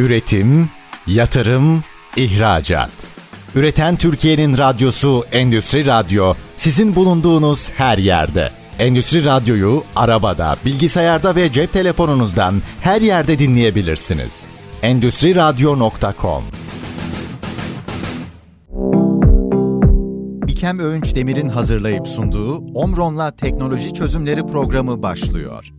Üretim, yatırım, ihracat. Üreten Türkiye'nin radyosu Endüstri Radyo sizin bulunduğunuz her yerde. Endüstri Radyo'yu arabada, bilgisayarda ve cep telefonunuzdan her yerde dinleyebilirsiniz. Endüstri Radyo.com Bikem Öğünç Demir'in hazırlayıp sunduğu Omron'la Teknoloji Çözümleri programı başlıyor.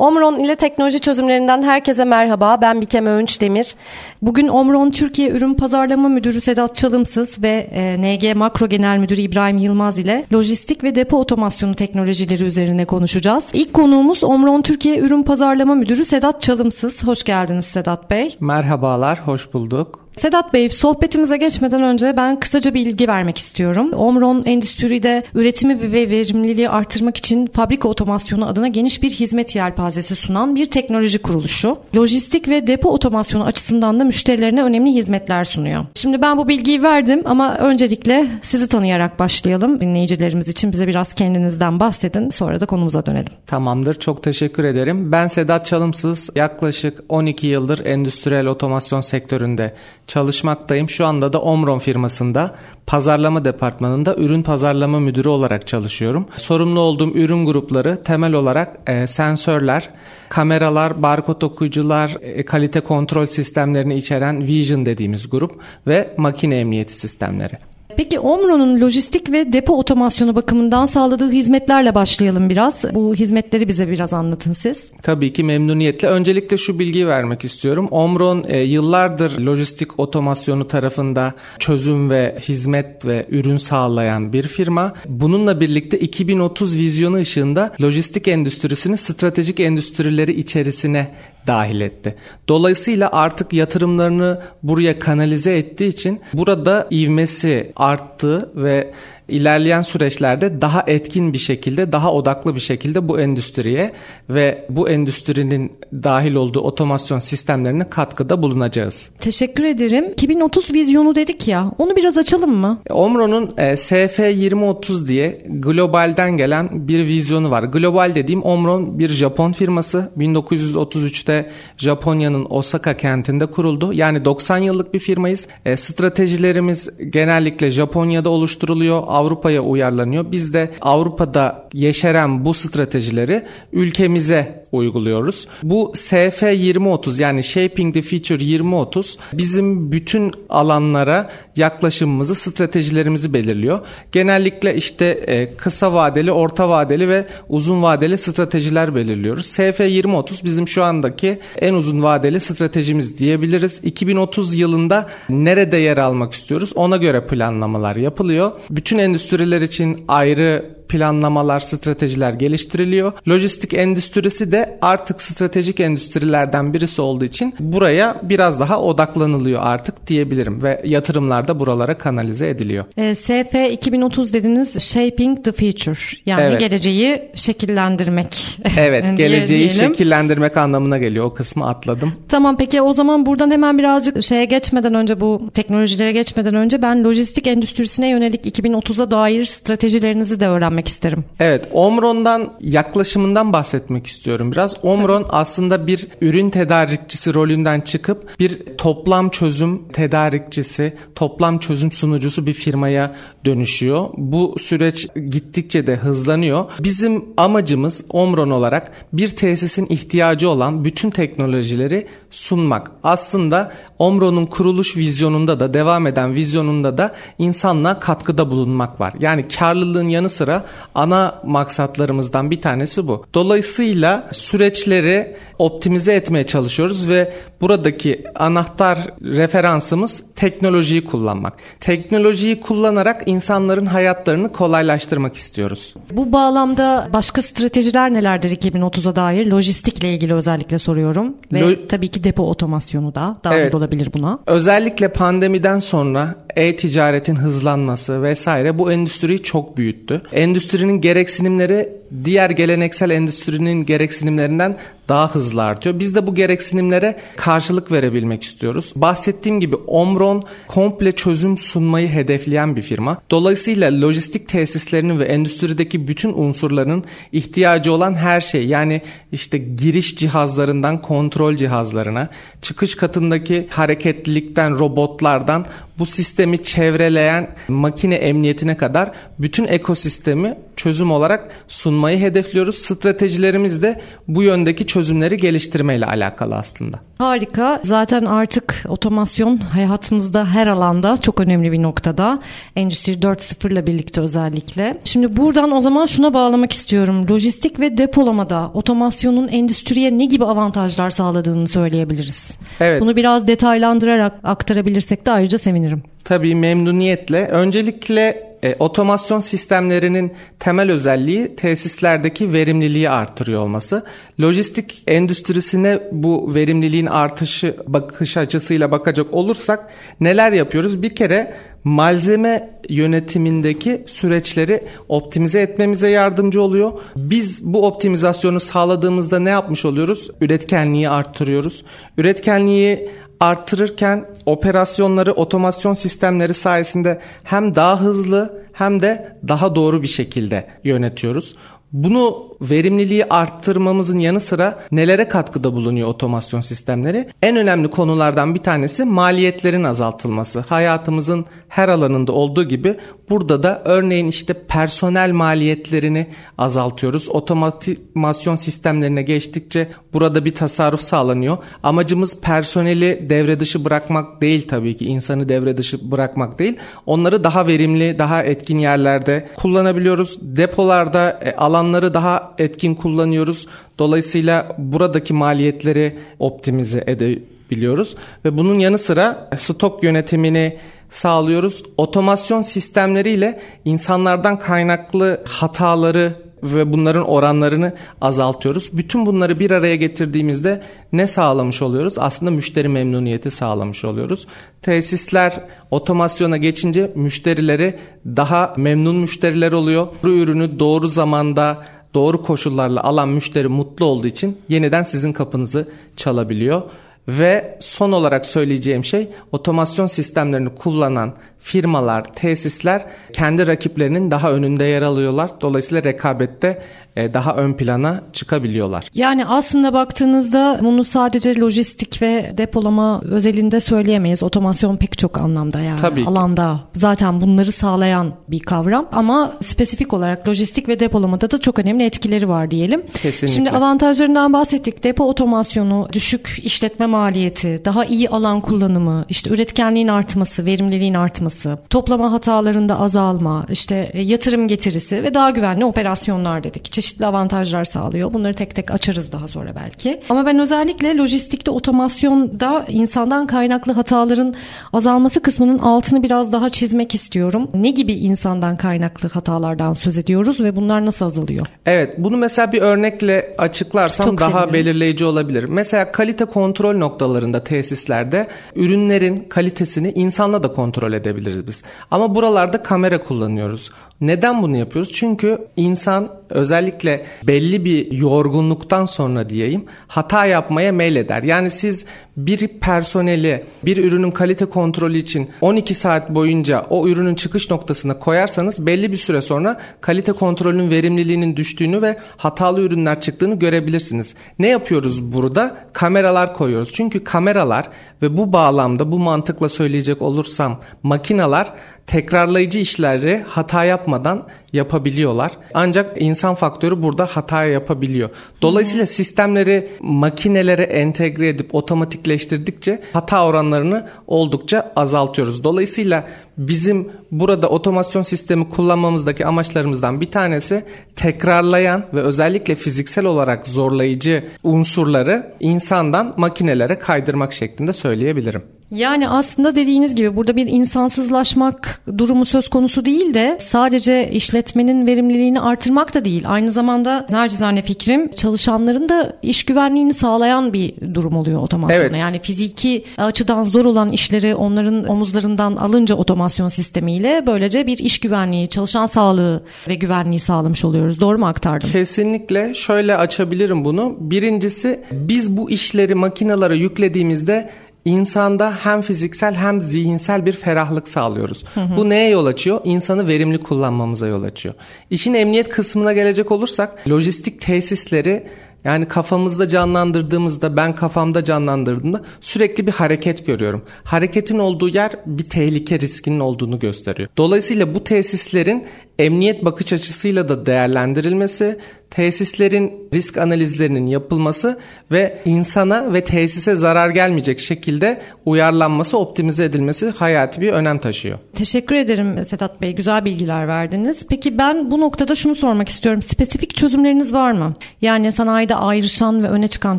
Omron ile teknoloji çözümlerinden herkese merhaba. Ben Bikem Öğünç Demir. Bugün Omron Türkiye Ürün Pazarlama Müdürü Sedat Çalımsız ve e, NG Makro Genel Müdürü İbrahim Yılmaz ile lojistik ve depo otomasyonu teknolojileri üzerine konuşacağız. İlk konuğumuz Omron Türkiye Ürün Pazarlama Müdürü Sedat Çalımsız. Hoş geldiniz Sedat Bey. Merhabalar, hoş bulduk. Sedat Bey, sohbetimize geçmeden önce ben kısaca bir ilgi vermek istiyorum. Omron Endüstri'de üretimi ve verimliliği artırmak için fabrika otomasyonu adına geniş bir hizmet yelpazesi sunan bir teknoloji kuruluşu. Lojistik ve depo otomasyonu açısından da müşterilerine önemli hizmetler sunuyor. Şimdi ben bu bilgiyi verdim ama öncelikle sizi tanıyarak başlayalım. Dinleyicilerimiz için bize biraz kendinizden bahsedin, sonra da konumuza dönelim. Tamamdır, çok teşekkür ederim. Ben Sedat Çalımsız, yaklaşık 12 yıldır endüstriyel otomasyon sektöründe çalışmaktayım. Şu anda da Omron firmasında pazarlama departmanında ürün pazarlama müdürü olarak çalışıyorum. Sorumlu olduğum ürün grupları temel olarak e, sensörler, kameralar, barkod okuyucular, e, kalite kontrol sistemlerini içeren Vision dediğimiz grup ve makine emniyeti sistemleri. Peki Omro'nun lojistik ve depo otomasyonu bakımından sağladığı hizmetlerle başlayalım biraz. Bu hizmetleri bize biraz anlatın siz. Tabii ki memnuniyetle. Öncelikle şu bilgiyi vermek istiyorum. Omron e, yıllardır lojistik otomasyonu tarafında çözüm ve hizmet ve ürün sağlayan bir firma. Bununla birlikte 2030 vizyonu ışığında lojistik endüstrisini stratejik endüstrileri içerisine dahil etti. Dolayısıyla artık yatırımlarını buraya kanalize ettiği için burada ivmesi arttı ve ilerleyen süreçlerde daha etkin bir şekilde, daha odaklı bir şekilde bu endüstriye ve bu endüstrinin dahil olduğu otomasyon sistemlerine katkıda bulunacağız. Teşekkür ederim. 2030 vizyonu dedik ya, onu biraz açalım mı? Omro'nun e, SF 2030 diye globalden gelen bir vizyonu var. Global dediğim Omron bir Japon firması. 1933'te Japonya'nın Osaka kentinde kuruldu. Yani 90 yıllık bir firmayız. E, stratejilerimiz genellikle Japonya'da oluşturuluyor Avrupa'ya uyarlanıyor. Biz de Avrupa'da yeşeren bu stratejileri ülkemize uyguluyoruz. Bu SF 2030 yani Shaping the Future 2030 bizim bütün alanlara yaklaşımımızı, stratejilerimizi belirliyor. Genellikle işte e, kısa vadeli, orta vadeli ve uzun vadeli stratejiler belirliyoruz. SF 2030 bizim şu andaki en uzun vadeli stratejimiz diyebiliriz. 2030 yılında nerede yer almak istiyoruz ona göre planlamalar yapılıyor. Bütün endüstriler için ayrı planlamalar, stratejiler geliştiriliyor. Lojistik endüstrisi de artık stratejik endüstrilerden birisi olduğu için buraya biraz daha odaklanılıyor artık diyebilirim ve yatırımlar da buralara kanalize ediliyor. E, SF 2030 dediniz Shaping the Future yani evet. geleceği şekillendirmek. Evet geleceği şekillendirmek anlamına geliyor o kısmı atladım. Tamam peki o zaman buradan hemen birazcık şeye geçmeden önce bu teknolojilere geçmeden önce ben lojistik endüstrisine yönelik 2030'a dair stratejilerinizi de öğrenmek öğrenmek isterim. Evet, Omron'dan yaklaşımından bahsetmek istiyorum biraz. Omron Tabii. aslında bir ürün tedarikçisi rolünden çıkıp bir toplam çözüm tedarikçisi, toplam çözüm sunucusu bir firmaya dönüşüyor. Bu süreç gittikçe de hızlanıyor. Bizim amacımız Omron olarak bir tesisin ihtiyacı olan bütün teknolojileri sunmak. Aslında Omron'un kuruluş vizyonunda da devam eden vizyonunda da insanlığa katkıda bulunmak var. Yani karlılığın yanı sıra ana maksatlarımızdan bir tanesi bu. Dolayısıyla süreçleri optimize etmeye çalışıyoruz ve buradaki anahtar referansımız teknolojiyi kullanmak. Teknolojiyi kullanarak insanların hayatlarını kolaylaştırmak istiyoruz. Bu bağlamda başka stratejiler nelerdir 2030'a dair? Lojistikle ilgili özellikle soruyorum ve Lo- tabii ki depo otomasyonu da dahil evet. olabilir buna. Özellikle pandemiden sonra e-ticaretin hızlanması vesaire bu endüstriyi çok büyüttü. Endüstrinin gereksinimleri diğer geleneksel endüstrinin gereksinimlerinden daha hızlı artıyor. Biz de bu gereksinimlere karşılık verebilmek istiyoruz. Bahsettiğim gibi Omron komple çözüm sunmayı hedefleyen bir firma. Dolayısıyla lojistik tesislerinin ve endüstrideki bütün unsurların ihtiyacı olan her şey yani işte giriş cihazlarından kontrol cihazlarına, çıkış katındaki hareketlilikten, robotlardan bu sistemi çevreleyen makine emniyetine kadar bütün ekosistemi çözüm olarak sunmayı hedefliyoruz. Stratejilerimiz de bu yöndeki çözümleri geliştirmeyle alakalı aslında. Harika. Zaten artık otomasyon hayatımızda her alanda çok önemli bir noktada. Endüstri 4.0 ile birlikte özellikle. Şimdi buradan o zaman şuna bağlamak istiyorum. Lojistik ve depolamada otomasyonun endüstriye ne gibi avantajlar sağladığını söyleyebiliriz. Evet. Bunu biraz detaylandırarak aktarabilirsek de ayrıca sevinirim. Tabii memnuniyetle. Öncelikle e, otomasyon sistemlerinin temel özelliği tesislerdeki verimliliği artırıyor olması. Lojistik endüstrisine bu verimliliğin artışı bakış açısıyla bakacak olursak neler yapıyoruz? Bir kere malzeme yönetimindeki süreçleri optimize etmemize yardımcı oluyor. Biz bu optimizasyonu sağladığımızda ne yapmış oluyoruz? Üretkenliği arttırıyoruz. Üretkenliği arttırırken operasyonları otomasyon sistemleri sayesinde hem daha hızlı hem de daha doğru bir şekilde yönetiyoruz. Bunu verimliliği arttırmamızın yanı sıra nelere katkıda bulunuyor otomasyon sistemleri? En önemli konulardan bir tanesi maliyetlerin azaltılması. Hayatımızın her alanında olduğu gibi burada da örneğin işte personel maliyetlerini azaltıyoruz. Otomasyon sistemlerine geçtikçe burada bir tasarruf sağlanıyor. Amacımız personeli devre dışı bırakmak değil tabii ki. insanı devre dışı bırakmak değil. Onları daha verimli, daha etkin yerlerde kullanabiliyoruz. Depolarda e, alanları daha etkin kullanıyoruz. Dolayısıyla buradaki maliyetleri optimize edebiliyoruz ve bunun yanı sıra stok yönetimini sağlıyoruz. Otomasyon sistemleriyle insanlardan kaynaklı hataları ve bunların oranlarını azaltıyoruz. Bütün bunları bir araya getirdiğimizde ne sağlamış oluyoruz? Aslında müşteri memnuniyeti sağlamış oluyoruz. Tesisler otomasyona geçince müşterileri daha memnun müşteriler oluyor. Bu ürünü doğru zamanda doğru koşullarla alan müşteri mutlu olduğu için yeniden sizin kapınızı çalabiliyor. Ve son olarak söyleyeceğim şey otomasyon sistemlerini kullanan firmalar, tesisler kendi rakiplerinin daha önünde yer alıyorlar. Dolayısıyla rekabette e, daha ön plana çıkabiliyorlar. Yani aslında baktığınızda bunu sadece lojistik ve depolama özelinde söyleyemeyiz. Otomasyon pek çok anlamda yani Tabii ki. alanda zaten bunları sağlayan bir kavram ama spesifik olarak lojistik ve depolamada da çok önemli etkileri var diyelim. Kesinlikle. Şimdi avantajlarından bahsettik. Depo otomasyonu, düşük işletme maliyeti, daha iyi alan kullanımı, işte üretkenliğin artması, verimliliğin artması, toplama hatalarında azalma, işte e, yatırım getirisi ve daha güvenli operasyonlar dedik çeşitli avantajlar sağlıyor. Bunları tek tek açarız daha sonra belki. Ama ben özellikle lojistikte otomasyonda insandan kaynaklı hataların azalması kısmının altını biraz daha çizmek istiyorum. Ne gibi insandan kaynaklı hatalardan söz ediyoruz ve bunlar nasıl azalıyor? Evet bunu mesela bir örnekle açıklarsam Çok daha sevinirim. belirleyici olabilir. Mesela kalite kontrol noktalarında tesislerde ürünlerin kalitesini insanla da kontrol edebiliriz biz. Ama buralarda kamera kullanıyoruz. Neden bunu yapıyoruz? Çünkü insan özellikle belli bir yorgunluktan sonra diyeyim hata yapmaya meyleder. Yani siz bir personeli bir ürünün kalite kontrolü için 12 saat boyunca o ürünün çıkış noktasına koyarsanız belli bir süre sonra kalite kontrolünün verimliliğinin düştüğünü ve hatalı ürünler çıktığını görebilirsiniz. Ne yapıyoruz burada? Kameralar koyuyoruz. Çünkü kameralar ve bu bağlamda bu mantıkla söyleyecek olursam makineler tekrarlayıcı işleri hata yapmadan yapabiliyorlar. Ancak insan faktörü burada hata yapabiliyor. Dolayısıyla hmm. sistemleri makinelere entegre edip otomatikleştirdikçe hata oranlarını oldukça azaltıyoruz. Dolayısıyla bizim burada otomasyon sistemi kullanmamızdaki amaçlarımızdan bir tanesi tekrarlayan ve özellikle fiziksel olarak zorlayıcı unsurları insandan makinelere kaydırmak şeklinde söyleyebilirim. Yani aslında dediğiniz gibi burada bir insansızlaşmak durumu söz konusu değil de sadece işletmenin verimliliğini artırmak da değil. Aynı zamanda nacizane fikrim çalışanların da iş güvenliğini sağlayan bir durum oluyor otomasyona. Evet. Yani fiziki açıdan zor olan işleri onların omuzlarından alınca otomasyon sistemiyle böylece bir iş güvenliği, çalışan sağlığı ve güvenliği sağlamış oluyoruz. Doğru mu aktardım? Kesinlikle şöyle açabilirim bunu. Birincisi biz bu işleri makinalara yüklediğimizde insanda hem fiziksel hem zihinsel bir ferahlık sağlıyoruz. Hı hı. Bu neye yol açıyor? İnsanı verimli kullanmamıza yol açıyor. İşin emniyet kısmına gelecek olursak lojistik tesisleri yani kafamızda canlandırdığımızda ben kafamda canlandırdığımda sürekli bir hareket görüyorum. Hareketin olduğu yer bir tehlike riskinin olduğunu gösteriyor. Dolayısıyla bu tesislerin emniyet bakış açısıyla da değerlendirilmesi, tesislerin risk analizlerinin yapılması ve insana ve tesise zarar gelmeyecek şekilde uyarlanması, optimize edilmesi hayati bir önem taşıyor. Teşekkür ederim Sedat Bey. Güzel bilgiler verdiniz. Peki ben bu noktada şunu sormak istiyorum. Spesifik çözümleriniz var mı? Yani sanayide ayrışan ve öne çıkan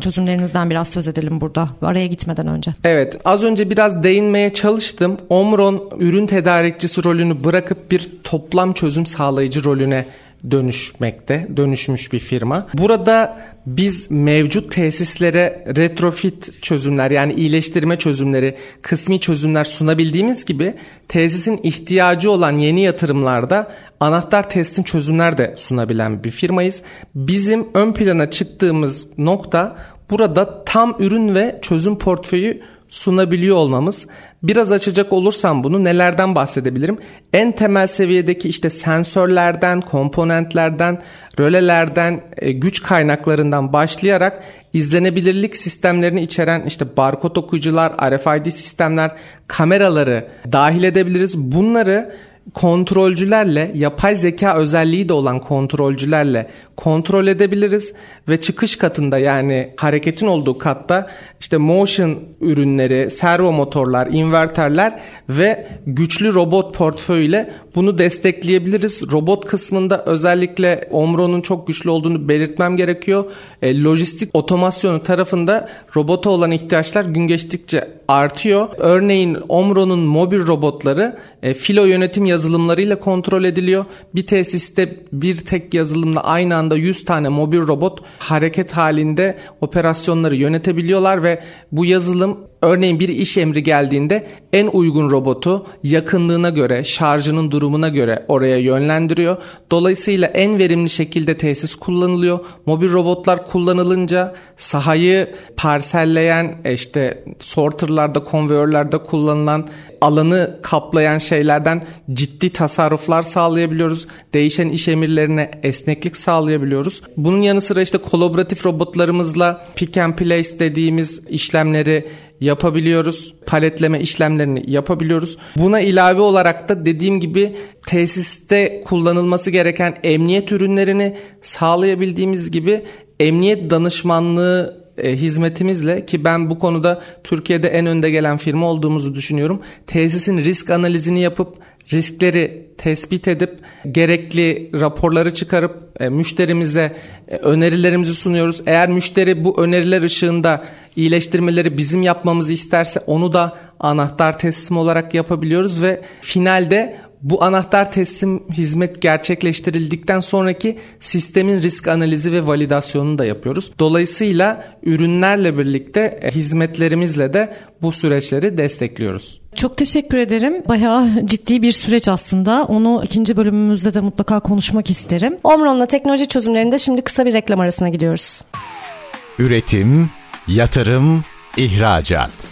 çözümlerinizden biraz söz edelim burada. Araya gitmeden önce. Evet. Az önce biraz değinmeye çalıştım. Omron ürün tedarikçisi rolünü bırakıp bir toplam çözüm sağlayıcı rolüne dönüşmekte, dönüşmüş bir firma. Burada biz mevcut tesislere retrofit çözümler yani iyileştirme çözümleri, kısmi çözümler sunabildiğimiz gibi tesisin ihtiyacı olan yeni yatırımlarda anahtar teslim çözümler de sunabilen bir firmayız. Bizim ön plana çıktığımız nokta burada tam ürün ve çözüm portföyü sunabiliyor olmamız. Biraz açacak olursam bunu nelerden bahsedebilirim? En temel seviyedeki işte sensörlerden, komponentlerden, rölelerden, e, güç kaynaklarından başlayarak izlenebilirlik sistemlerini içeren işte barkod okuyucular, RFID sistemler, kameraları dahil edebiliriz. Bunları kontrolcülerle yapay zeka özelliği de olan kontrolcülerle kontrol edebiliriz ve çıkış katında yani hareketin olduğu katta işte motion ürünleri, servo motorlar, inverterler ve güçlü robot portföyüyle bunu destekleyebiliriz. Robot kısmında özellikle Omro'nun çok güçlü olduğunu belirtmem gerekiyor. E, lojistik otomasyonu tarafında robota olan ihtiyaçlar gün geçtikçe artıyor. Örneğin Omro'nun mobil robotları e, filo yönetim yazılımlarıyla kontrol ediliyor. Bir tesiste bir tek yazılımla aynı anda 100 tane mobil robot hareket halinde operasyonları yönetebiliyorlar ve bu yazılım örneğin bir iş emri geldiğinde en uygun robotu yakınlığına göre, şarjının durumuna göre oraya yönlendiriyor. Dolayısıyla en verimli şekilde tesis kullanılıyor. Mobil robotlar kullanılınca sahayı parselleyen işte sorterlarda, konveyörlerde kullanılan alanı kaplayan şeylerden ciddi tasarruflar sağlayabiliyoruz. Değişen iş emirlerine esneklik sağlayabiliyoruz. Bunun yanı sıra işte kolaboratif robotlarımızla pick and place dediğimiz işlemleri yapabiliyoruz. Paletleme işlemlerini yapabiliyoruz. Buna ilave olarak da dediğim gibi tesiste kullanılması gereken emniyet ürünlerini sağlayabildiğimiz gibi emniyet danışmanlığı e, hizmetimizle ki ben bu konuda Türkiye'de en önde gelen firma olduğumuzu düşünüyorum. Tesisin risk analizini yapıp riskleri tespit edip gerekli raporları çıkarıp e, müşterimize e, önerilerimizi sunuyoruz. Eğer müşteri bu öneriler ışığında iyileştirmeleri bizim yapmamızı isterse onu da anahtar teslim olarak yapabiliyoruz ve finalde bu anahtar teslim hizmet gerçekleştirildikten sonraki sistemin risk analizi ve validasyonunu da yapıyoruz. Dolayısıyla ürünlerle birlikte e, hizmetlerimizle de bu süreçleri destekliyoruz. Çok teşekkür ederim. Bayağı ciddi bir süreç aslında. Onu ikinci bölümümüzde de mutlaka konuşmak isterim. Omron'la teknoloji çözümlerinde şimdi kısa bir reklam arasına gidiyoruz. Üretim, yatırım, ihracat.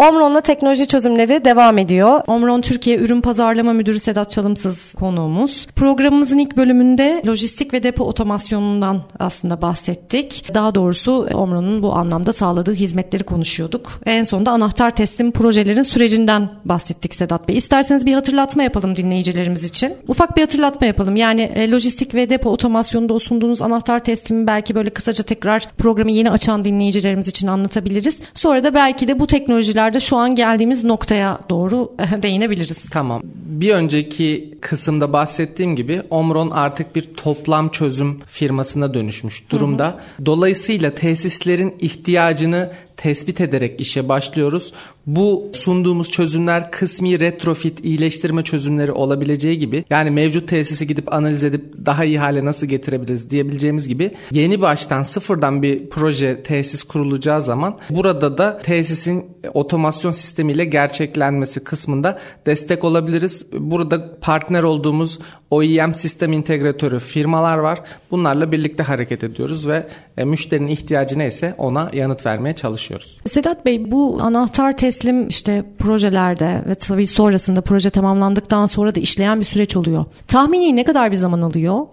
Omron'la teknoloji çözümleri devam ediyor. Omron Türkiye Ürün Pazarlama Müdürü Sedat Çalımsız konuğumuz. Programımızın ilk bölümünde lojistik ve depo otomasyonundan aslında bahsettik. Daha doğrusu Omron'un bu anlamda sağladığı hizmetleri konuşuyorduk. En sonunda anahtar teslim projelerin sürecinden bahsettik Sedat Bey. İsterseniz bir hatırlatma yapalım dinleyicilerimiz için. Ufak bir hatırlatma yapalım. Yani e, lojistik ve depo otomasyonunda sunduğunuz anahtar teslimi belki böyle kısaca tekrar programı yeni açan dinleyicilerimiz için anlatabiliriz. Sonra da belki de bu teknolojiler noktalarda şu an geldiğimiz noktaya doğru değinebiliriz. Tamam. Bir önceki kısımda bahsettiğim gibi Omron artık bir toplam çözüm firmasına dönüşmüş durumda. Hı hı. Dolayısıyla tesislerin ihtiyacını tespit ederek işe başlıyoruz. Bu sunduğumuz çözümler kısmi retrofit iyileştirme çözümleri olabileceği gibi yani mevcut tesisi gidip analiz edip daha iyi hale nasıl getirebiliriz diyebileceğimiz gibi yeni baştan sıfırdan bir proje tesis kurulacağı zaman burada da tesisin otomasyon sistemiyle gerçeklenmesi kısmında destek olabiliriz. Burada partner olduğumuz OEM sistem integratörü firmalar var. Bunlarla birlikte hareket ediyoruz ve e, müşterinin ihtiyacı neyse ona yanıt vermeye çalışıyoruz. Sedat Bey bu anahtar teslim işte projelerde ve tabii sonrasında proje tamamlandıktan sonra da işleyen bir süreç oluyor. Tahmini ne kadar bir zaman alıyor?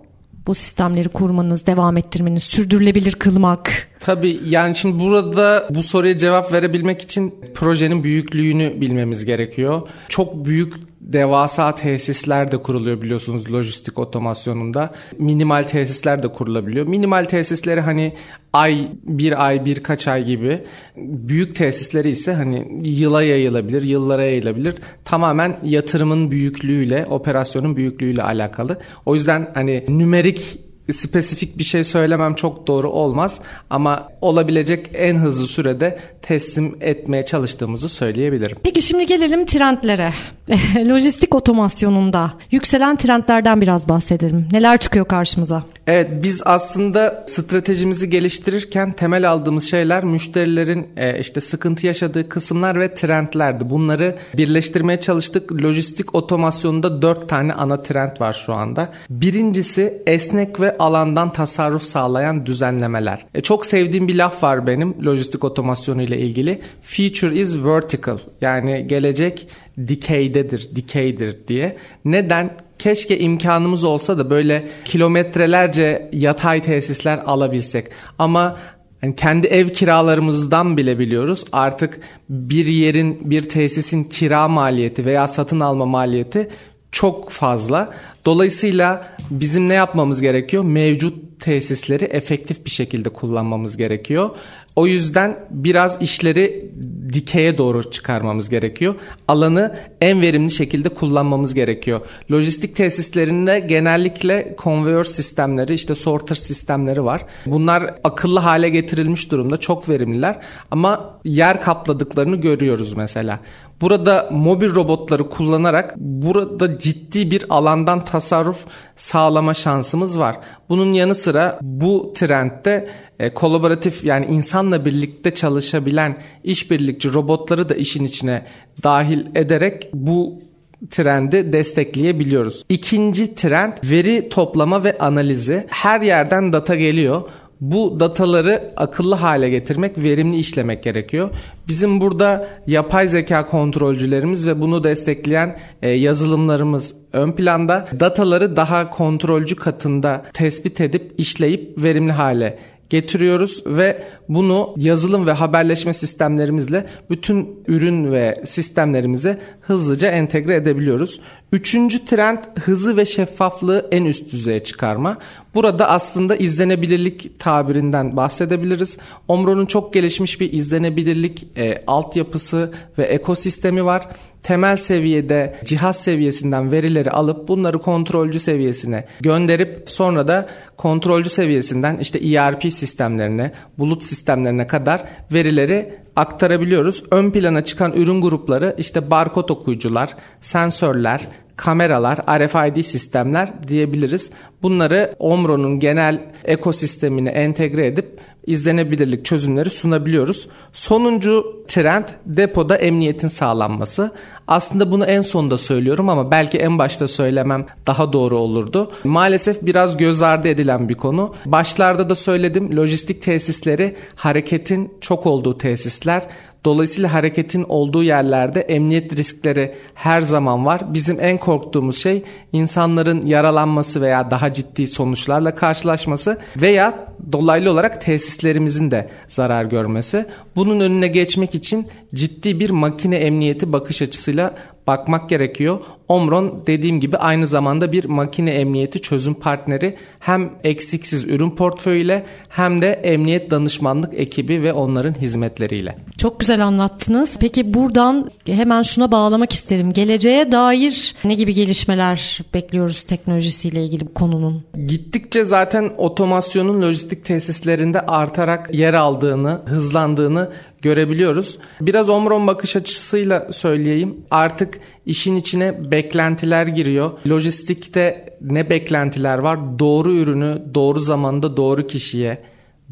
bu sistemleri kurmanız, devam ettirmeniz, sürdürülebilir kılmak? Tabii yani şimdi burada bu soruya cevap verebilmek için projenin büyüklüğünü bilmemiz gerekiyor. Çok büyük devasa tesisler de kuruluyor biliyorsunuz lojistik otomasyonunda. Minimal tesisler de kurulabiliyor. Minimal tesisleri hani ay, bir ay, birkaç ay gibi. Büyük tesisleri ise hani yıla yayılabilir, yıllara yayılabilir. Tamamen yatırımın büyüklüğüyle, operasyonun büyüklüğüyle alakalı. O yüzden hani nümerik spesifik bir şey söylemem çok doğru olmaz ama olabilecek en hızlı sürede teslim etmeye çalıştığımızı söyleyebilirim. Peki şimdi gelelim trendlere. Lojistik otomasyonunda yükselen trendlerden biraz bahsedelim. Neler çıkıyor karşımıza? Evet biz aslında stratejimizi geliştirirken temel aldığımız şeyler müşterilerin e, işte sıkıntı yaşadığı kısımlar ve trendlerdi. Bunları birleştirmeye çalıştık. Lojistik otomasyonunda dört tane ana trend var şu anda. Birincisi esnek ve alandan tasarruf sağlayan düzenlemeler. E, çok sevdiğim bir laf var benim lojistik otomasyonu ile ilgili. Future is vertical yani gelecek dikeydedir, dikeydir diye. Neden? Keşke imkanımız olsa da böyle kilometrelerce yatay tesisler alabilsek. Ama yani kendi ev kiralarımızdan bile biliyoruz. Artık bir yerin, bir tesisin kira maliyeti veya satın alma maliyeti çok fazla. Dolayısıyla bizim ne yapmamız gerekiyor? Mevcut tesisleri efektif bir şekilde kullanmamız gerekiyor. O yüzden biraz işleri dikeye doğru çıkarmamız gerekiyor. Alanı en verimli şekilde kullanmamız gerekiyor. Lojistik tesislerinde genellikle konveyör sistemleri, işte sorter sistemleri var. Bunlar akıllı hale getirilmiş durumda. Çok verimliler ama yer kapladıklarını görüyoruz mesela. Burada mobil robotları kullanarak burada ciddi bir alandan tasarruf sağlama şansımız var. Bunun yanı sıra bu trendde e, kolaboratif yani insanla birlikte çalışabilen işbirlikçi robotları da işin içine dahil ederek bu trendi destekleyebiliyoruz. İkinci trend veri toplama ve analizi. Her yerden data geliyor. Bu dataları akıllı hale getirmek, verimli işlemek gerekiyor. Bizim burada yapay zeka kontrolcülerimiz ve bunu destekleyen e, yazılımlarımız ön planda. Dataları daha kontrolcü katında tespit edip işleyip verimli hale getiriyoruz ve bunu yazılım ve haberleşme sistemlerimizle bütün ürün ve sistemlerimize hızlıca entegre edebiliyoruz. Üçüncü trend hızı ve şeffaflığı en üst düzeye çıkarma. Burada aslında izlenebilirlik tabirinden bahsedebiliriz. Omro'nun çok gelişmiş bir izlenebilirlik e, altyapısı ve ekosistemi var temel seviyede cihaz seviyesinden verileri alıp bunları kontrolcü seviyesine gönderip sonra da kontrolcü seviyesinden işte ERP sistemlerine, bulut sistemlerine kadar verileri aktarabiliyoruz. Ön plana çıkan ürün grupları işte barkod okuyucular, sensörler, kameralar, RFID sistemler diyebiliriz. Bunları Omro'nun genel ekosistemine entegre edip izlenebilirlik çözümleri sunabiliyoruz. Sonuncu trend depoda emniyetin sağlanması. Aslında bunu en sonda söylüyorum ama belki en başta söylemem daha doğru olurdu. Maalesef biraz göz ardı edilen bir konu. Başlarda da söyledim lojistik tesisleri hareketin çok olduğu tesisler. Dolayısıyla hareketin olduğu yerlerde emniyet riskleri her zaman var. Bizim en korktuğumuz şey insanların yaralanması veya daha ciddi sonuçlarla karşılaşması veya dolaylı olarak tesislerimizin de zarar görmesi. Bunun önüne geçmek için ciddi bir makine emniyeti bakış açısıyla bakmak gerekiyor. Omron dediğim gibi aynı zamanda bir makine emniyeti çözüm partneri hem eksiksiz ürün portföyüyle hem de emniyet danışmanlık ekibi ve onların hizmetleriyle. Çok güzel anlattınız. Peki buradan hemen şuna bağlamak isterim. Geleceğe dair ne gibi gelişmeler bekliyoruz teknolojisiyle ilgili bu konunun? Gittikçe zaten otomasyonun lojistik tesislerinde artarak yer aldığını, hızlandığını görebiliyoruz. Biraz Omron bakış açısıyla söyleyeyim. Artık işin içine beklentiler giriyor. Lojistikte ne beklentiler var? Doğru ürünü doğru zamanda doğru kişiye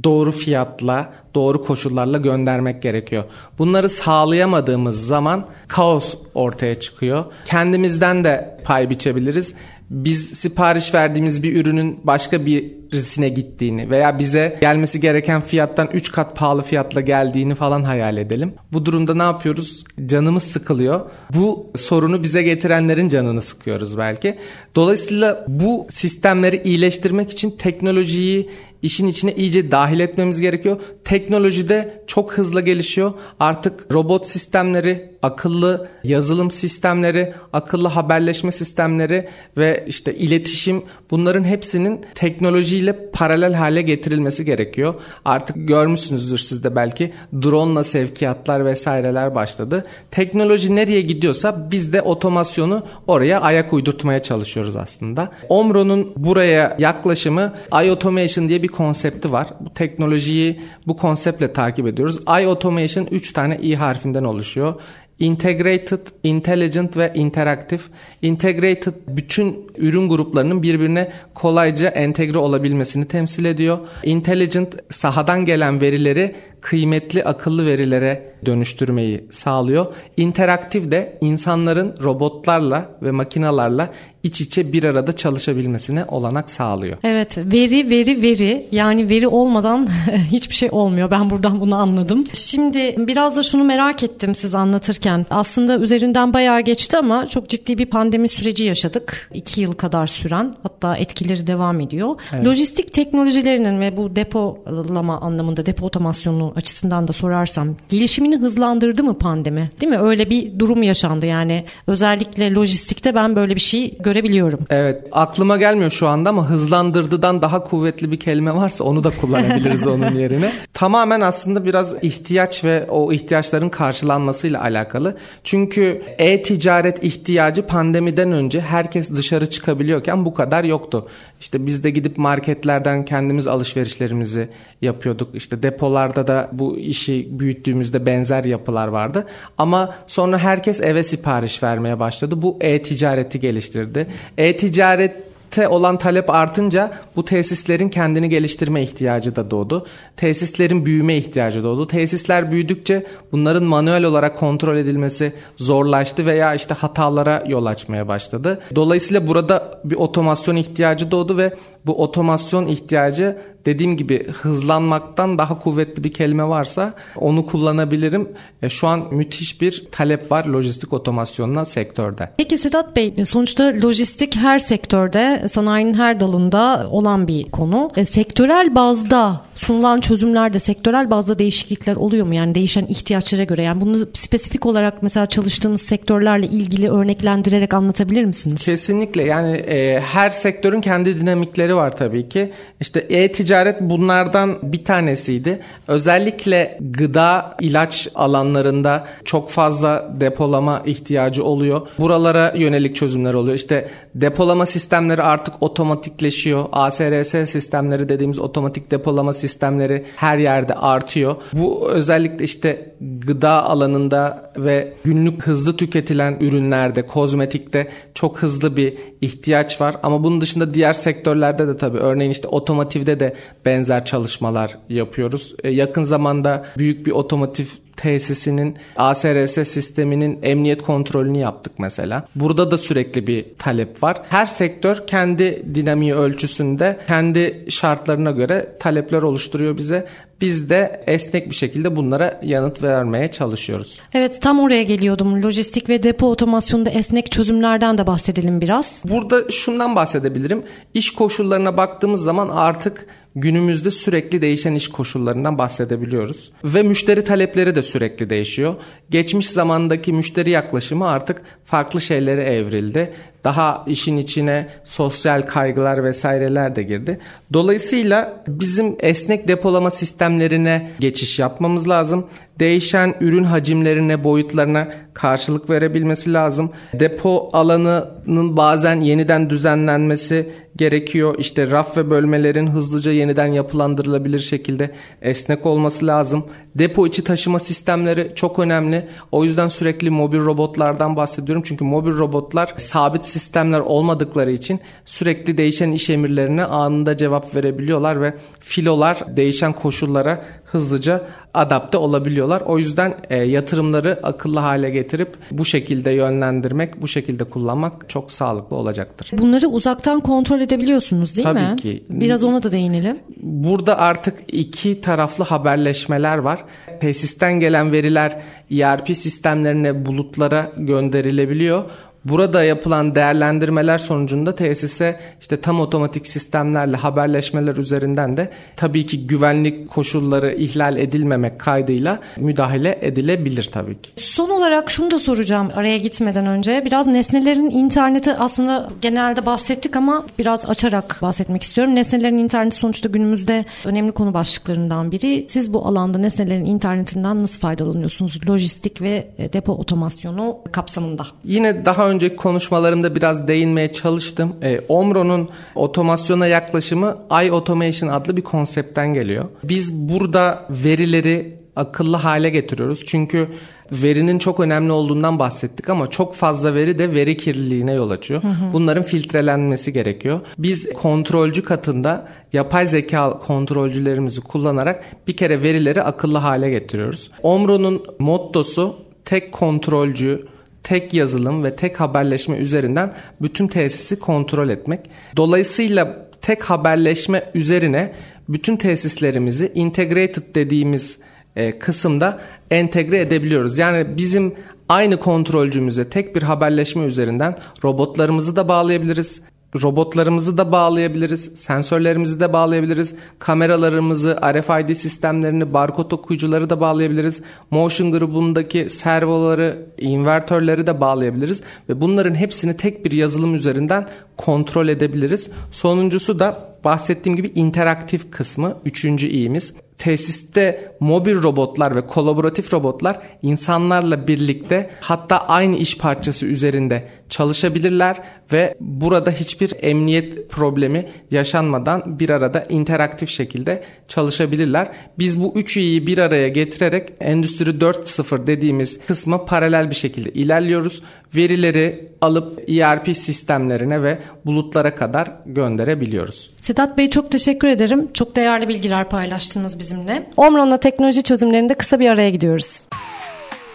doğru fiyatla, doğru koşullarla göndermek gerekiyor. Bunları sağlayamadığımız zaman kaos ortaya çıkıyor. Kendimizden de pay biçebiliriz biz sipariş verdiğimiz bir ürünün başka birisine gittiğini veya bize gelmesi gereken fiyattan 3 kat pahalı fiyatla geldiğini falan hayal edelim. Bu durumda ne yapıyoruz? Canımız sıkılıyor. Bu sorunu bize getirenlerin canını sıkıyoruz belki. Dolayısıyla bu sistemleri iyileştirmek için teknolojiyi işin içine iyice dahil etmemiz gerekiyor. Teknoloji de çok hızlı gelişiyor. Artık robot sistemleri, akıllı yazılım sistemleri, akıllı haberleşme sistemleri ve işte iletişim bunların hepsinin teknolojiyle paralel hale getirilmesi gerekiyor. Artık görmüşsünüzdür siz de belki drone sevkiyatlar vesaireler başladı. Teknoloji nereye gidiyorsa biz de otomasyonu oraya ayak uydurtmaya çalışıyoruz aslında. Omro'nun buraya yaklaşımı iAutomation diye bir konsepti var. Bu teknolojiyi bu konseptle takip ediyoruz. iAutomation 3 tane i harfinden oluşuyor. Integrated, Intelligent ve Interactive. Integrated bütün ürün gruplarının birbirine kolayca entegre olabilmesini temsil ediyor. Intelligent sahadan gelen verileri kıymetli akıllı verilere dönüştürmeyi sağlıyor. İnteraktif de insanların robotlarla ve makinalarla iç içe bir arada çalışabilmesine olanak sağlıyor. Evet veri veri veri yani veri olmadan hiçbir şey olmuyor. Ben buradan bunu anladım. Şimdi biraz da şunu merak ettim siz anlatırken. Aslında üzerinden bayağı geçti ama çok ciddi bir pandemi süreci yaşadık. iki yıl kadar süren hatta etkileri devam ediyor. Evet. Lojistik teknolojilerinin ve bu depolama anlamında depo otomasyonu açısından da sorarsam gelişimini hızlandırdı mı pandemi? Değil mi? Öyle bir durum yaşandı yani. Özellikle lojistikte ben böyle bir şey görebiliyorum. Evet. Aklıma gelmiyor şu anda ama hızlandırdıdan daha kuvvetli bir kelime varsa onu da kullanabiliriz onun yerine. Tamamen aslında biraz ihtiyaç ve o ihtiyaçların karşılanmasıyla alakalı. Çünkü e-ticaret ihtiyacı pandemiden önce herkes dışarı çıkabiliyorken bu kadar yoktu. İşte biz de gidip marketlerden kendimiz alışverişlerimizi yapıyorduk. İşte depolarda da bu işi büyüttüğümüzde benzer yapılar vardı. Ama sonra herkes eve sipariş vermeye başladı. Bu e-ticareti geliştirdi. E-ticaret olan talep artınca bu tesislerin kendini geliştirme ihtiyacı da doğdu. Tesislerin büyüme ihtiyacı doğdu. Tesisler büyüdükçe bunların manuel olarak kontrol edilmesi zorlaştı veya işte hatalara yol açmaya başladı. Dolayısıyla burada bir otomasyon ihtiyacı doğdu ve bu otomasyon ihtiyacı dediğim gibi hızlanmaktan daha kuvvetli bir kelime varsa onu kullanabilirim. E, şu an müthiş bir talep var lojistik otomasyonuna sektörde. Peki Sedat Bey sonuçta lojistik her sektörde sanayinin her dalında olan bir konu. E, sektörel bazda sunulan çözümlerde sektörel bazda değişiklikler oluyor mu? Yani değişen ihtiyaçlara göre. Yani bunu spesifik olarak mesela çalıştığınız sektörlerle ilgili örneklendirerek anlatabilir misiniz? Kesinlikle. Yani e, her sektörün kendi dinamikleri var tabii ki. İşte e-ticaret bunlardan bir tanesiydi. Özellikle gıda, ilaç alanlarında çok fazla depolama ihtiyacı oluyor. Buralara yönelik çözümler oluyor. İşte depolama sistemleri artık otomatikleşiyor. ASRS sistemleri dediğimiz otomatik depolama sistemleri her yerde artıyor. Bu özellikle işte gıda alanında ve günlük hızlı tüketilen ürünlerde, kozmetikte çok hızlı bir ihtiyaç var. Ama bunun dışında diğer sektörlerde de tabii örneğin işte otomotivde de benzer çalışmalar yapıyoruz. E, yakın zamanda büyük bir otomotiv tesisinin ASRS sisteminin emniyet kontrolünü yaptık mesela. Burada da sürekli bir talep var. Her sektör kendi dinamiği ölçüsünde kendi şartlarına göre talepler oluşturuyor bize. Biz de esnek bir şekilde bunlara yanıt vermeye çalışıyoruz. Evet tam oraya geliyordum. Lojistik ve depo otomasyonunda esnek çözümlerden de bahsedelim biraz. Burada şundan bahsedebilirim. İş koşullarına baktığımız zaman artık günümüzde sürekli değişen iş koşullarından bahsedebiliyoruz. Ve müşteri talepleri de sürekli değişiyor. Geçmiş zamandaki müşteri yaklaşımı artık farklı şeylere evrildi. Daha işin içine sosyal kaygılar vesaireler de girdi. Dolayısıyla bizim esnek depolama sistemlerine geçiş yapmamız lazım. değişen ürün hacimlerine, boyutlarına karşılık verebilmesi lazım. Depo alanının bazen yeniden düzenlenmesi gerekiyor. İşte raf ve bölmelerin hızlıca yeniden yapılandırılabilir şekilde esnek olması lazım. Depo içi taşıma sistemleri çok önemli. O yüzden sürekli mobil robotlardan bahsediyorum. Çünkü mobil robotlar sabit sistemler olmadıkları için sürekli değişen iş emirlerine anında cevap verebiliyorlar ve filolar değişen koşullara hızlıca adapte olabiliyorlar. O yüzden e, yatırımları akıllı hale getirip bu şekilde yönlendirmek, bu şekilde kullanmak çok sağlıklı olacaktır. Bunları uzaktan kontrol edebiliyorsunuz değil Tabii mi? ki. Biraz ona da değinelim. Burada artık iki taraflı haberleşmeler var. Tesisten gelen veriler ERP sistemlerine bulutlara gönderilebiliyor. Burada yapılan değerlendirmeler sonucunda tesise işte tam otomatik sistemlerle haberleşmeler üzerinden de tabii ki güvenlik koşulları ihlal edilmemek kaydıyla müdahale edilebilir tabii ki. Son olarak şunu da soracağım araya gitmeden önce. Biraz nesnelerin interneti aslında genelde bahsettik ama biraz açarak bahsetmek istiyorum. Nesnelerin interneti sonuçta günümüzde önemli konu başlıklarından biri. Siz bu alanda nesnelerin internetinden nasıl faydalanıyorsunuz? Lojistik ve depo otomasyonu kapsamında. Yine daha önce önceki konuşmalarımda biraz değinmeye çalıştım. E, Omro'nun otomasyona yaklaşımı iAutomation adlı bir konseptten geliyor. Biz burada verileri akıllı hale getiriyoruz. Çünkü verinin çok önemli olduğundan bahsettik ama çok fazla veri de veri kirliliğine yol açıyor. Hı hı. Bunların filtrelenmesi gerekiyor. Biz kontrolcü katında yapay zeka kontrolcülerimizi kullanarak bir kere verileri akıllı hale getiriyoruz. Omro'nun mottosu tek kontrolcü, tek yazılım ve tek haberleşme üzerinden bütün tesisi kontrol etmek. Dolayısıyla tek haberleşme üzerine bütün tesislerimizi integrated dediğimiz e, kısımda entegre edebiliyoruz. Yani bizim aynı kontrolcümüze tek bir haberleşme üzerinden robotlarımızı da bağlayabiliriz robotlarımızı da bağlayabiliriz, sensörlerimizi de bağlayabiliriz, kameralarımızı, RFID sistemlerini, barkod okuyucuları da bağlayabiliriz, motion grubundaki servoları, invertörleri de bağlayabiliriz ve bunların hepsini tek bir yazılım üzerinden kontrol edebiliriz. Sonuncusu da bahsettiğim gibi interaktif kısmı, üçüncü iyimiz tesiste mobil robotlar ve kolaboratif robotlar insanlarla birlikte hatta aynı iş parçası üzerinde çalışabilirler ve burada hiçbir emniyet problemi yaşanmadan bir arada interaktif şekilde çalışabilirler. Biz bu üç iyi bir araya getirerek Endüstri 4.0 dediğimiz kısma paralel bir şekilde ilerliyoruz. Verileri alıp ERP sistemlerine ve bulutlara kadar gönderebiliyoruz. Sedat Bey çok teşekkür ederim. Çok değerli bilgiler paylaştınız bizimle. Omron'la teknoloji çözümlerinde kısa bir araya gidiyoruz.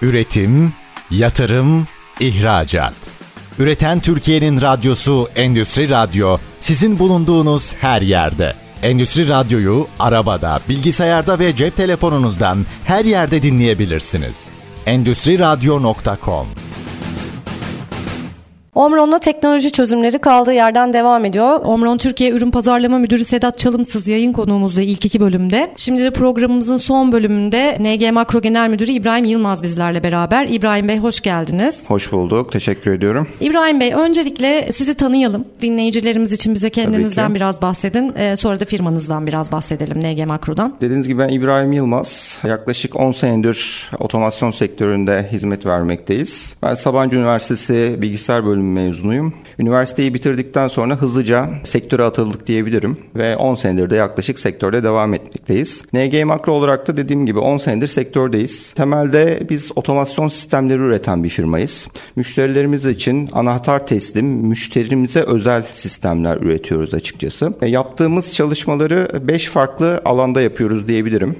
Üretim, yatırım, ihracat. Üreten Türkiye'nin radyosu Endüstri Radyo sizin bulunduğunuz her yerde. Endüstri Radyo'yu arabada, bilgisayarda ve cep telefonunuzdan her yerde dinleyebilirsiniz. Endüstri Radyo.com Omron'la teknoloji çözümleri kaldığı yerden devam ediyor. Omron Türkiye Ürün Pazarlama Müdürü Sedat Çalımsız yayın konuğumuzda ilk iki bölümde. Şimdi de programımızın son bölümünde NG Makro Genel Müdürü İbrahim Yılmaz bizlerle beraber. İbrahim Bey hoş geldiniz. Hoş bulduk. Teşekkür ediyorum. İbrahim Bey öncelikle sizi tanıyalım. Dinleyicilerimiz için bize kendinizden biraz bahsedin. Ee, sonra da firmanızdan biraz bahsedelim NG Makro'dan. Dediğiniz gibi ben İbrahim Yılmaz. Yaklaşık 10 senedir otomasyon sektöründe hizmet vermekteyiz. Ben Sabancı Üniversitesi Bilgisayar Bölümü mezunuyum. Üniversiteyi bitirdikten sonra hızlıca sektöre atıldık diyebilirim ve 10 senedir de yaklaşık sektörde devam etmekteyiz. NG Makro olarak da dediğim gibi 10 senedir sektördeyiz. Temelde biz otomasyon sistemleri üreten bir firmayız. Müşterilerimiz için anahtar teslim, müşterimize özel sistemler üretiyoruz açıkçası. E, yaptığımız çalışmaları 5 farklı alanda yapıyoruz diyebilirim.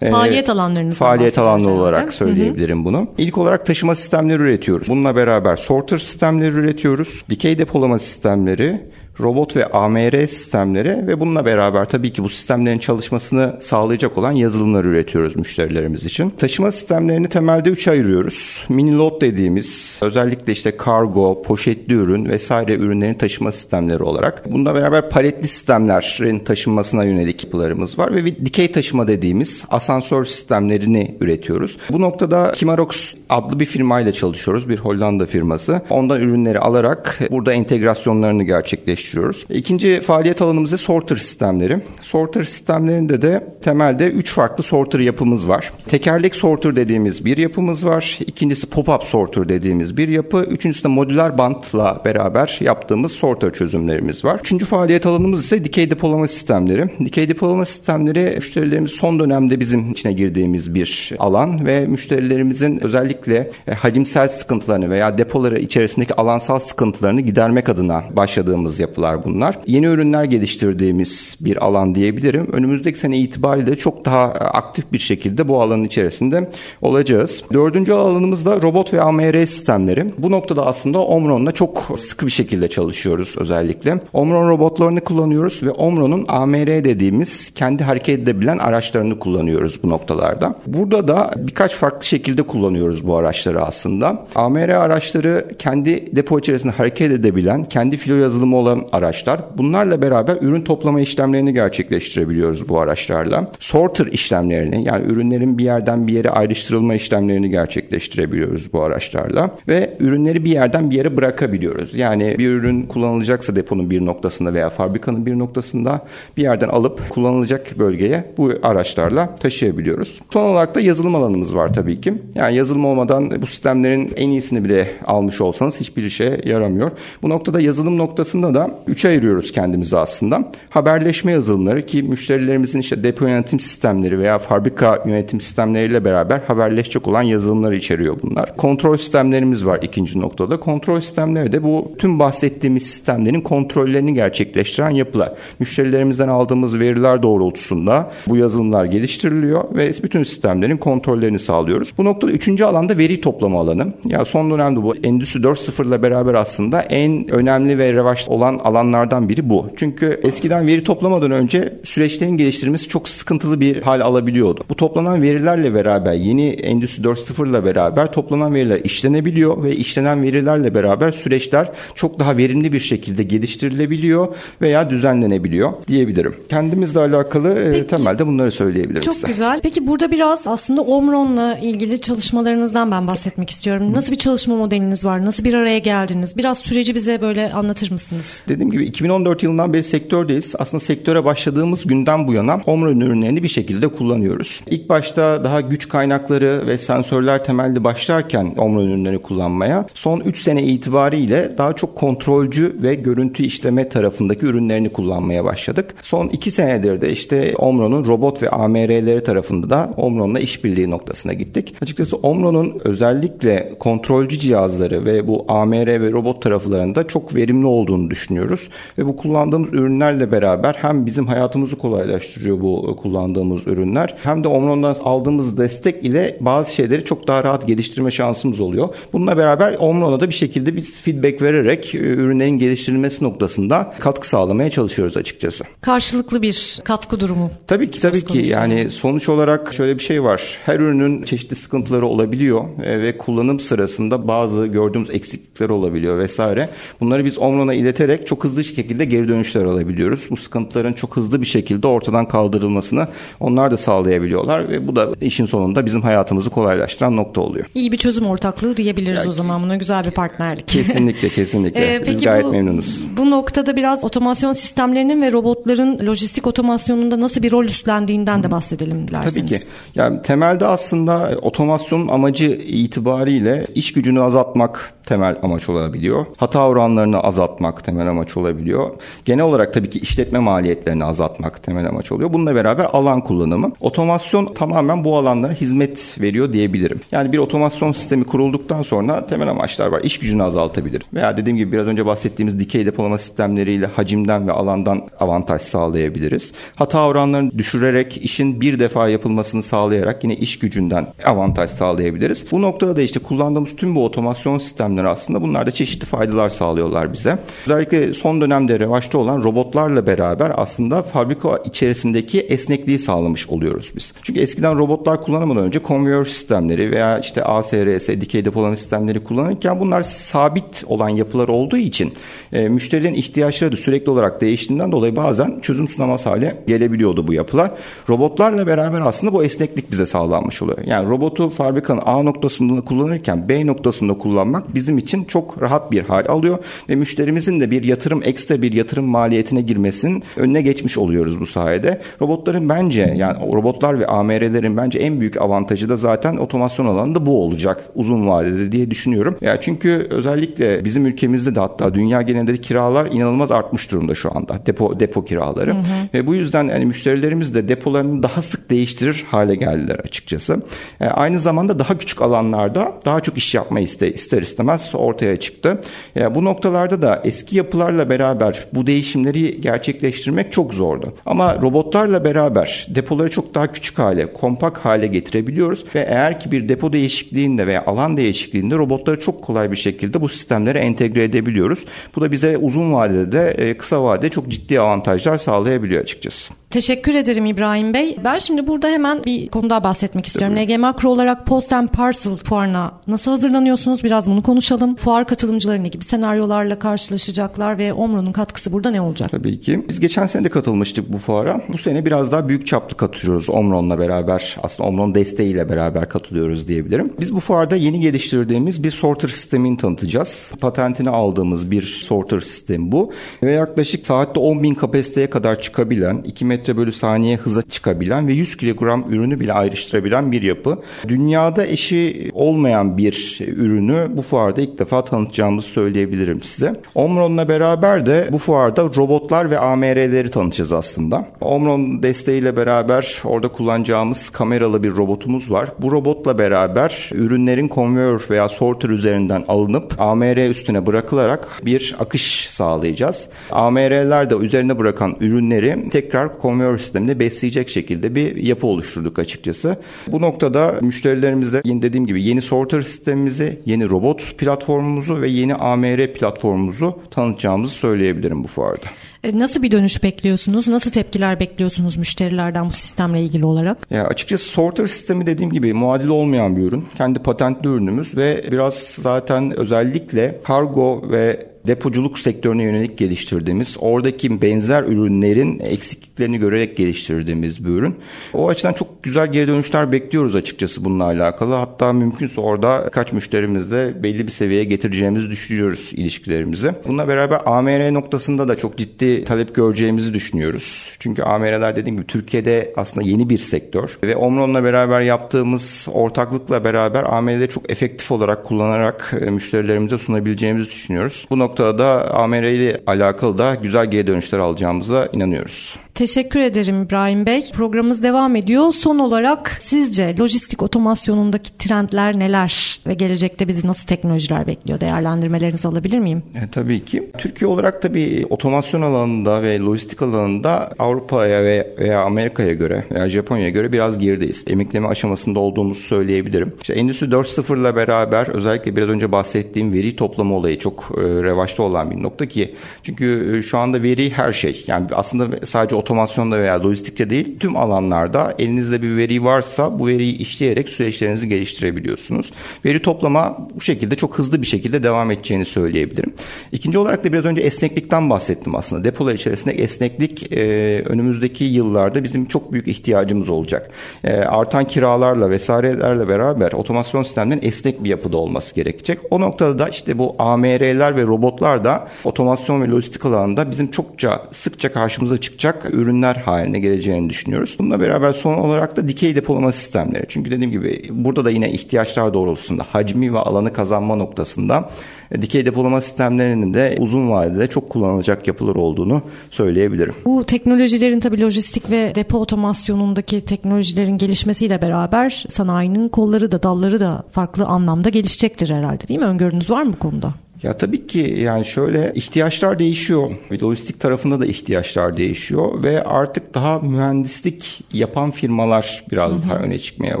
E, faaliyet alanlarınızdan Faaliyet alanı olarak söyleyebilirim Hı-hı. bunu. İlk olarak taşıma sistemleri üretiyoruz. Bununla beraber sorter sistemleri üretiyoruz. Dikey depolama sistemleri, robot ve AMR sistemleri ve bununla beraber tabii ki bu sistemlerin çalışmasını sağlayacak olan yazılımlar üretiyoruz müşterilerimiz için. Taşıma sistemlerini temelde üçe ayırıyoruz. Mini load dediğimiz özellikle işte kargo, poşetli ürün vesaire ürünlerin taşıma sistemleri olarak. Bununla beraber paletli sistemlerin taşınmasına yönelik yapılarımız var ve dikey taşıma dediğimiz asansör sistemlerini üretiyoruz. Bu noktada Kimarox adlı bir firmayla çalışıyoruz. Bir Hollanda firması. Ondan ürünleri alarak burada entegrasyonlarını gerçekleştiriyoruz. İkinci faaliyet alanımız ise sorter sistemleri. Sorter sistemlerinde de temelde 3 farklı sorter yapımız var. Tekerlek sorter dediğimiz bir yapımız var. İkincisi pop-up sorter dediğimiz bir yapı. Üçüncüsü de modüler bantla beraber yaptığımız sorter çözümlerimiz var. Üçüncü faaliyet alanımız ise dikey depolama sistemleri. Dikey depolama sistemleri müşterilerimiz son dönemde bizim içine girdiğimiz bir alan ve müşterilerimizin özellikle e, hacimsel sıkıntılarını veya depoları içerisindeki alansal sıkıntılarını gidermek adına başladığımız yapılar bunlar. Yeni ürünler geliştirdiğimiz bir alan diyebilirim. Önümüzdeki sene itibariyle çok daha aktif bir şekilde bu alanın içerisinde olacağız. Dördüncü alanımız da robot ve AMR sistemleri. Bu noktada aslında Omron'la çok sıkı bir şekilde çalışıyoruz özellikle. Omron robotlarını kullanıyoruz ve Omron'un AMR dediğimiz kendi hareket edebilen araçlarını kullanıyoruz bu noktalarda. Burada da birkaç farklı şekilde kullanıyoruz bu araçları aslında. AMR araçları kendi depo içerisinde hareket edebilen, kendi filo yazılımı olan araçlar. Bunlarla beraber ürün toplama işlemlerini gerçekleştirebiliyoruz bu araçlarla. Sorter işlemlerini yani ürünlerin bir yerden bir yere ayrıştırılma işlemlerini gerçekleştirebiliyoruz bu araçlarla ve ürünleri bir yerden bir yere bırakabiliyoruz. Yani bir ürün kullanılacaksa deponun bir noktasında veya fabrikanın bir noktasında bir yerden alıp kullanılacak bölgeye bu araçlarla taşıyabiliyoruz. Son olarak da yazılım alanımız var tabii ki. Yani yazılım olmadan bu sistemlerin en iyisini bile almış olsanız hiçbir işe yaramıyor. Bu noktada yazılım noktasında da üçe ayırıyoruz kendimizi aslında. Haberleşme yazılımları ki müşterilerimizin işte depo yönetim sistemleri veya fabrika yönetim sistemleriyle beraber haberleşecek olan yazılımları içeriyor bunlar. Kontrol sistemlerimiz var ikinci noktada. Kontrol sistemleri de bu tüm bahsettiğimiz sistemlerin kontrollerini gerçekleştiren yapılar. Müşterilerimizden aldığımız veriler doğrultusunda bu yazılımlar geliştiriliyor ve bütün sistemlerin kontrollerini sağlıyoruz. Bu noktada üçüncü alanda veri toplama alanı. Ya son dönemde bu Endüstri 4.0 ile beraber aslında en önemli ve revaç olan alanlardan biri bu. Çünkü eskiden veri toplamadan önce süreçlerin geliştirilmesi çok sıkıntılı bir hal alabiliyordu. Bu toplanan verilerle beraber yeni Endüstri 4.0 ile beraber toplanan veriler işlenebiliyor ve işlenen verilerle beraber süreçler çok daha verimli bir şekilde geliştirilebiliyor veya düzenlenebiliyor diyebilirim. Kendimizle alakalı e, Peki, temelde bunları söyleyebilirim çok size. Çok güzel. Peki burada biraz aslında Omron'la ilgili çalışmalarınızdan ben bahsetmek istiyorum. Nasıl bir çalışma modeliniz var? Nasıl bir araya geldiniz? Biraz süreci bize böyle anlatır mısınız? Dediğim gibi 2014 yılından beri sektördeyiz. Aslında sektöre başladığımız günden bu yana Omron ürünlerini bir şekilde kullanıyoruz. İlk başta daha güç kaynakları ve sensörler temelli başlarken Omron ürünlerini kullanmaya son 3 sene itibariyle daha çok kontrolcü ve görüntü işleme tarafındaki ürünlerini kullanmaya başladık. Son 2 senedir de işte Omron'un robot ve AMR'leri tarafında da Omron'la işbirliği noktasına gittik. Açıkçası Omron'un özellikle kontrolcü cihazları ve bu AMR ve robot taraflarında çok verimli olduğunu düşünüyoruz. Ve bu kullandığımız ürünlerle beraber hem bizim hayatımızı kolaylaştırıyor bu kullandığımız ürünler hem de Omron'dan aldığımız destek ile bazı şeyleri çok daha rahat geliştirme şansımız oluyor. Bununla beraber Omron'a da bir şekilde biz feedback vererek e, ürünlerin geliştirilmesi noktasında katkı sağlamaya çalışıyoruz açıkçası. Karşılıklı bir katkı durumu. Tabii ki tabii ki yani sonuç olarak şöyle bir şey var. Her ürünün çeşitli sıkıntıları olabiliyor e, ve kullanım sırasında bazı gördüğümüz eksiklikler olabiliyor vesaire. Bunları biz Omron'a ileterek çok hızlı şekilde geri dönüşler alabiliyoruz. Bu sıkıntıların çok hızlı bir şekilde ortadan kaldırılmasını onlar da sağlayabiliyorlar ve bu da işin sonunda bizim hayatımızı kolaylaştıran nokta oluyor. İyi bir çözüm ortaklığı diyebiliriz yani, o zaman buna güzel bir partnerlik. Kesinlikle kesinlikle. ee, biz gayet bu, memnunuz. Bu noktada biraz otomasyon sistemlerinin ve robotların lojistik otomasyonunda nasıl bir rol üstlendiğinden de bahsedelim dilerseniz. Tabii ki. Yani temelde aslında otomasyonun amacı itibariyle iş gücünü azaltmak temel amaç olabiliyor. Hata oranlarını azaltmak temel amaç olabiliyor. Genel olarak tabii ki işletme maliyetlerini azaltmak temel amaç oluyor. Bununla beraber alan kullanımı. Otomasyon tamamen bu alanlara hizmet veriyor diyebilirim. Yani bir otomasyon sistemi kurulduktan sonra temel amaçlar var. İş gücünü azaltabilir. Veya dediğim gibi biraz önce bahsettiğimiz dikey depolama sistemleriyle hacimden ve alandan avantaj sağlayabiliriz. Hata oranlarını düşürerek işin bir defa yapılmasını sağlayarak yine iş gücünden avantaj sağlayabiliriz. Bu noktada da işte kullandığımız tüm bu otomasyon sistemleri sistemler aslında. Bunlar da çeşitli faydalar sağlıyorlar bize. Özellikle son dönemde revaçta olan robotlarla beraber aslında fabrika içerisindeki esnekliği sağlamış oluyoruz biz. Çünkü eskiden robotlar kullanmadan önce konveyör sistemleri veya işte ASRS, dikey depolama sistemleri kullanırken bunlar sabit olan yapılar olduğu için e, müşterinin ihtiyaçları da sürekli olarak değiştiğinden dolayı bazen çözüm sunamaz hale gelebiliyordu bu yapılar. Robotlarla beraber aslında bu esneklik bize sağlanmış oluyor. Yani robotu fabrikanın A noktasında kullanırken B noktasında kullanmak bizim için çok rahat bir hal alıyor ve müşterimizin de bir yatırım ekstra bir yatırım maliyetine girmesinin önüne geçmiş oluyoruz bu sayede. Robotların bence yani robotlar ve AMR'lerin bence en büyük avantajı da zaten otomasyon alanında bu olacak uzun vadede diye düşünüyorum. Ya çünkü özellikle bizim ülkemizde de hatta dünya genelinde kiralar inanılmaz artmış durumda şu anda. Depo depo kiraları. Hı hı. Ve bu yüzden yani müşterilerimiz de depolarını daha sık değiştirir hale geldiler açıkçası. E, aynı zamanda daha küçük alanlarda daha çok iş yapmayı iste, ister istemez ortaya çıktı. E, bu noktalarda da eski yapılarla beraber bu değişimleri gerçekleştirmek çok zordu. Ama robotlarla beraber depoları çok daha küçük hale, kompak hale getirebiliyoruz ve eğer ki bir depo değişikliğinde veya alan değişikliğinde robotları çok kolay bir şekilde bu sistemlere entegre edebiliyoruz. Bu da bize uzun vadede de e, kısa vadede çok ciddi avantajlar sağlayabiliyor açıkçası. Teşekkür ederim İbrahim Bey. Ben şimdi burada hemen bir konuda bahsetmek istiyorum. NG Makro olarak Post and Parcel fuarına nasıl hazırlanıyorsunuz? Biraz bunu konuşalım. Fuar katılımcıları ne gibi senaryolarla karşılaşacaklar ve Omro'nun katkısı burada ne olacak? Tabii ki. Biz geçen sene de katılmıştık bu fuara. Bu sene biraz daha büyük çaplı katılıyoruz Omron'la beraber. Aslında Omron desteğiyle beraber katılıyoruz diyebilirim. Biz bu fuarda yeni geliştirdiğimiz bir sorter sistemini tanıtacağız. Patentini aldığımız bir sorter sistemi bu. Ve yaklaşık saatte 10 bin kapasiteye kadar çıkabilen 2 metre bölü saniye hıza çıkabilen ve 100 kilogram ürünü bile ayrıştırabilen bir yapı. Dünyada eşi olmayan bir ürünü bu fuarda ilk defa tanıtacağımızı söyleyebilirim size. Omron'la beraber de bu fuarda robotlar ve AMR'leri tanıtacağız aslında. Omron desteğiyle beraber orada kullanacağımız kameralı bir robotumuz var. Bu robotla beraber ürünlerin konveyör veya sorter üzerinden alınıp AMR üstüne bırakılarak bir akış sağlayacağız. AMR'ler de üzerine bırakan ürünleri tekrar konveyör sistemini besleyecek şekilde bir yapı oluşturduk açıkçası. Bu noktada müşterilerimize yine dediğim gibi yeni sorter sistemimizi, yeni robot platformumuzu ve yeni AMR platformumuzu tanıtacağımızı söyleyebilirim bu fuarda. E, nasıl bir dönüş bekliyorsunuz? Nasıl tepkiler bekliyorsunuz müşterilerden bu sistemle ilgili olarak? Ya açıkçası sorter sistemi dediğim gibi muadil olmayan bir ürün. Kendi patentli ürünümüz ve biraz zaten özellikle kargo ve depoculuk sektörüne yönelik geliştirdiğimiz, oradaki benzer ürünlerin eksikliklerini görerek geliştirdiğimiz bir ürün. O açıdan çok güzel geri dönüşler bekliyoruz açıkçası bununla alakalı. Hatta mümkünse orada kaç müşterimizle belli bir seviyeye getireceğimizi düşünüyoruz ilişkilerimizi. Bununla beraber AMR noktasında da çok ciddi talep göreceğimizi düşünüyoruz. Çünkü AMR'ler dediğim gibi Türkiye'de aslında yeni bir sektör ve Omron'la beraber yaptığımız ortaklıkla beraber AMR'leri çok efektif olarak kullanarak e, müşterilerimize sunabileceğimizi düşünüyoruz. Bu nokta noktada da AMR ile alakalı da güzel geri dönüşler alacağımıza inanıyoruz. Teşekkür ederim İbrahim Bey. Programımız devam ediyor. Son olarak sizce lojistik otomasyonundaki trendler neler ve gelecekte bizi nasıl teknolojiler bekliyor? Değerlendirmelerinizi alabilir miyim? E, tabii ki. Türkiye olarak tabii otomasyon alanında ve lojistik alanında Avrupa'ya ve veya Amerika'ya göre veya Japonya'ya göre biraz gerideyiz. Emekleme aşamasında olduğumuzu söyleyebilirim. İşte Endüstri 4.0 ile beraber özellikle biraz önce bahsettiğim veri toplama olayı çok e, revaçta olan bir nokta ki çünkü e, şu anda veri her şey. Yani aslında sadece otomasyonda veya lojistikte değil tüm alanlarda elinizde bir veri varsa bu veriyi işleyerek süreçlerinizi geliştirebiliyorsunuz. Veri toplama bu şekilde çok hızlı bir şekilde devam edeceğini söyleyebilirim. İkinci olarak da biraz önce esneklikten bahsettim aslında. Depolar içerisinde esneklik e, önümüzdeki yıllarda bizim çok büyük ihtiyacımız olacak. E, artan kiralarla vesairelerle beraber otomasyon sistemlerinin esnek bir yapıda olması gerekecek. O noktada da işte bu AMR'ler ve robotlar da otomasyon ve lojistik alanında bizim çokça sıkça karşımıza çıkacak ürünler haline geleceğini düşünüyoruz. Bununla beraber son olarak da dikey depolama sistemleri. Çünkü dediğim gibi burada da yine ihtiyaçlar doğrultusunda hacmi ve alanı kazanma noktasında e, dikey depolama sistemlerinin de uzun vadede çok kullanılacak yapılar olduğunu söyleyebilirim. Bu teknolojilerin tabii lojistik ve depo otomasyonundaki teknolojilerin gelişmesiyle beraber sanayinin kolları da dalları da farklı anlamda gelişecektir herhalde değil mi? Öngörünüz var mı bu konuda? Ya tabii ki yani şöyle ihtiyaçlar değişiyor. Lojistik tarafında da ihtiyaçlar değişiyor ve artık daha mühendislik yapan firmalar biraz hı hı. daha öne çıkmaya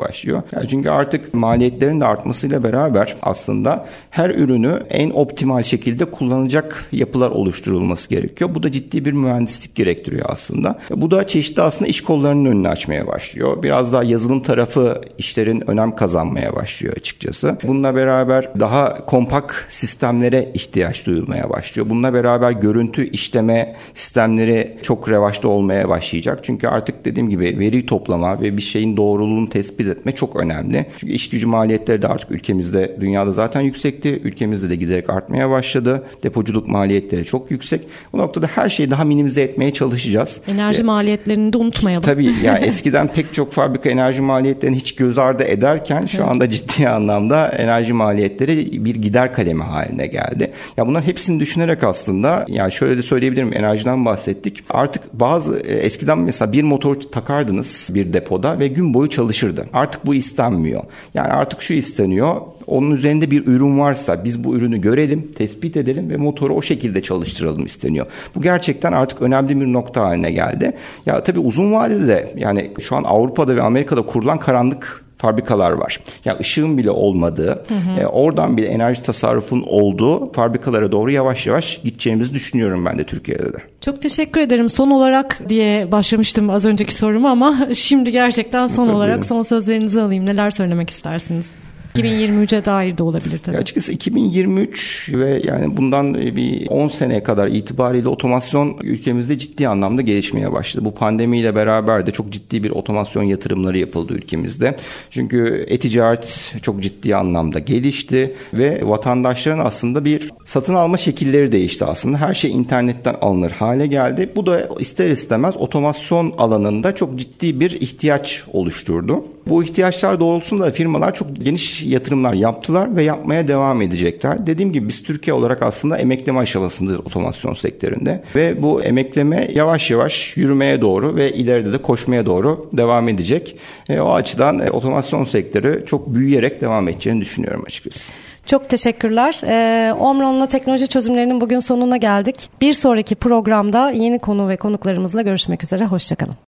başlıyor. Yani çünkü artık maliyetlerin de artmasıyla beraber aslında her ürünü en optimal şekilde kullanacak yapılar oluşturulması gerekiyor. Bu da ciddi bir mühendislik gerektiriyor aslında. Bu da çeşitli aslında iş kollarının önünü açmaya başlıyor. Biraz daha yazılım tarafı işlerin önem kazanmaya başlıyor açıkçası. Bununla beraber daha kompak sistemlere ihtiyaç duyulmaya başlıyor. Bununla beraber görüntü işleme sistemleri çok revaçta olmaya başlayacak. Çünkü artık dediğim gibi veri toplama ve bir şeyin doğruluğunu tespit etme çok önemli. Çünkü iş gücü maliyetleri de artık ülkemizde dünyada zaten yüksekti. Ülkemizde de giderek artmaya başladı. Depoculuk maliyetleri çok yüksek. Bu noktada her şeyi daha minimize etmeye çalışacağız. Enerji ee, maliyetlerini de unutmayalım. Tabii yani eskiden pek çok fabrika enerji maliyetlerini hiç göz ardı ederken şu anda ciddi anlamda enerji maliyetleri bir gider kalemi haline geldi. Ya bunlar hepsini düşünerek aslında yani şöyle de söyleyebilirim enerjiden bahsettik. Artık bazı e, eskiden mesela bir motor takardınız bir depoda ve gün boyu çalışırdı. Artık bu istenmiyor. Yani artık şu isteniyor onun üzerinde bir ürün varsa biz bu ürünü görelim, tespit edelim ve motoru o şekilde çalıştıralım isteniyor. Bu gerçekten artık önemli bir nokta haline geldi. Ya tabii uzun vadede de yani şu an Avrupa'da ve Amerika'da kurulan karanlık fabrikalar var. Yani ışığın bile olmadığı, hı hı. E, oradan bile enerji tasarrufun olduğu fabrikalara doğru yavaş yavaş gideceğimizi düşünüyorum ben de Türkiye'de de. Çok teşekkür ederim. Son olarak diye başlamıştım az önceki sorumu ama şimdi gerçekten son Tabii. olarak son sözlerinizi alayım. Neler söylemek istersiniz? 2023'e dair de olabilir tabii. Ya açıkçası 2023 ve yani bundan bir 10 seneye kadar itibariyle otomasyon ülkemizde ciddi anlamda gelişmeye başladı. Bu pandemiyle beraber de çok ciddi bir otomasyon yatırımları yapıldı ülkemizde. Çünkü e-ticaret çok ciddi anlamda gelişti ve vatandaşların aslında bir satın alma şekilleri değişti aslında. Her şey internetten alınır hale geldi. Bu da ister istemez otomasyon alanında çok ciddi bir ihtiyaç oluşturdu. Bu ihtiyaçlar doğrultusunda firmalar çok geniş yatırımlar yaptılar ve yapmaya devam edecekler. Dediğim gibi biz Türkiye olarak aslında emekleme aşamasındayız otomasyon sektöründe ve bu emekleme yavaş yavaş yürümeye doğru ve ileride de koşmaya doğru devam edecek. E, o açıdan e, otomasyon sektörü çok büyüyerek devam edeceğini düşünüyorum açıkçası. Çok teşekkürler. Ee, Omron'la teknoloji çözümlerinin bugün sonuna geldik. Bir sonraki programda yeni konu ve konuklarımızla görüşmek üzere. Hoşçakalın.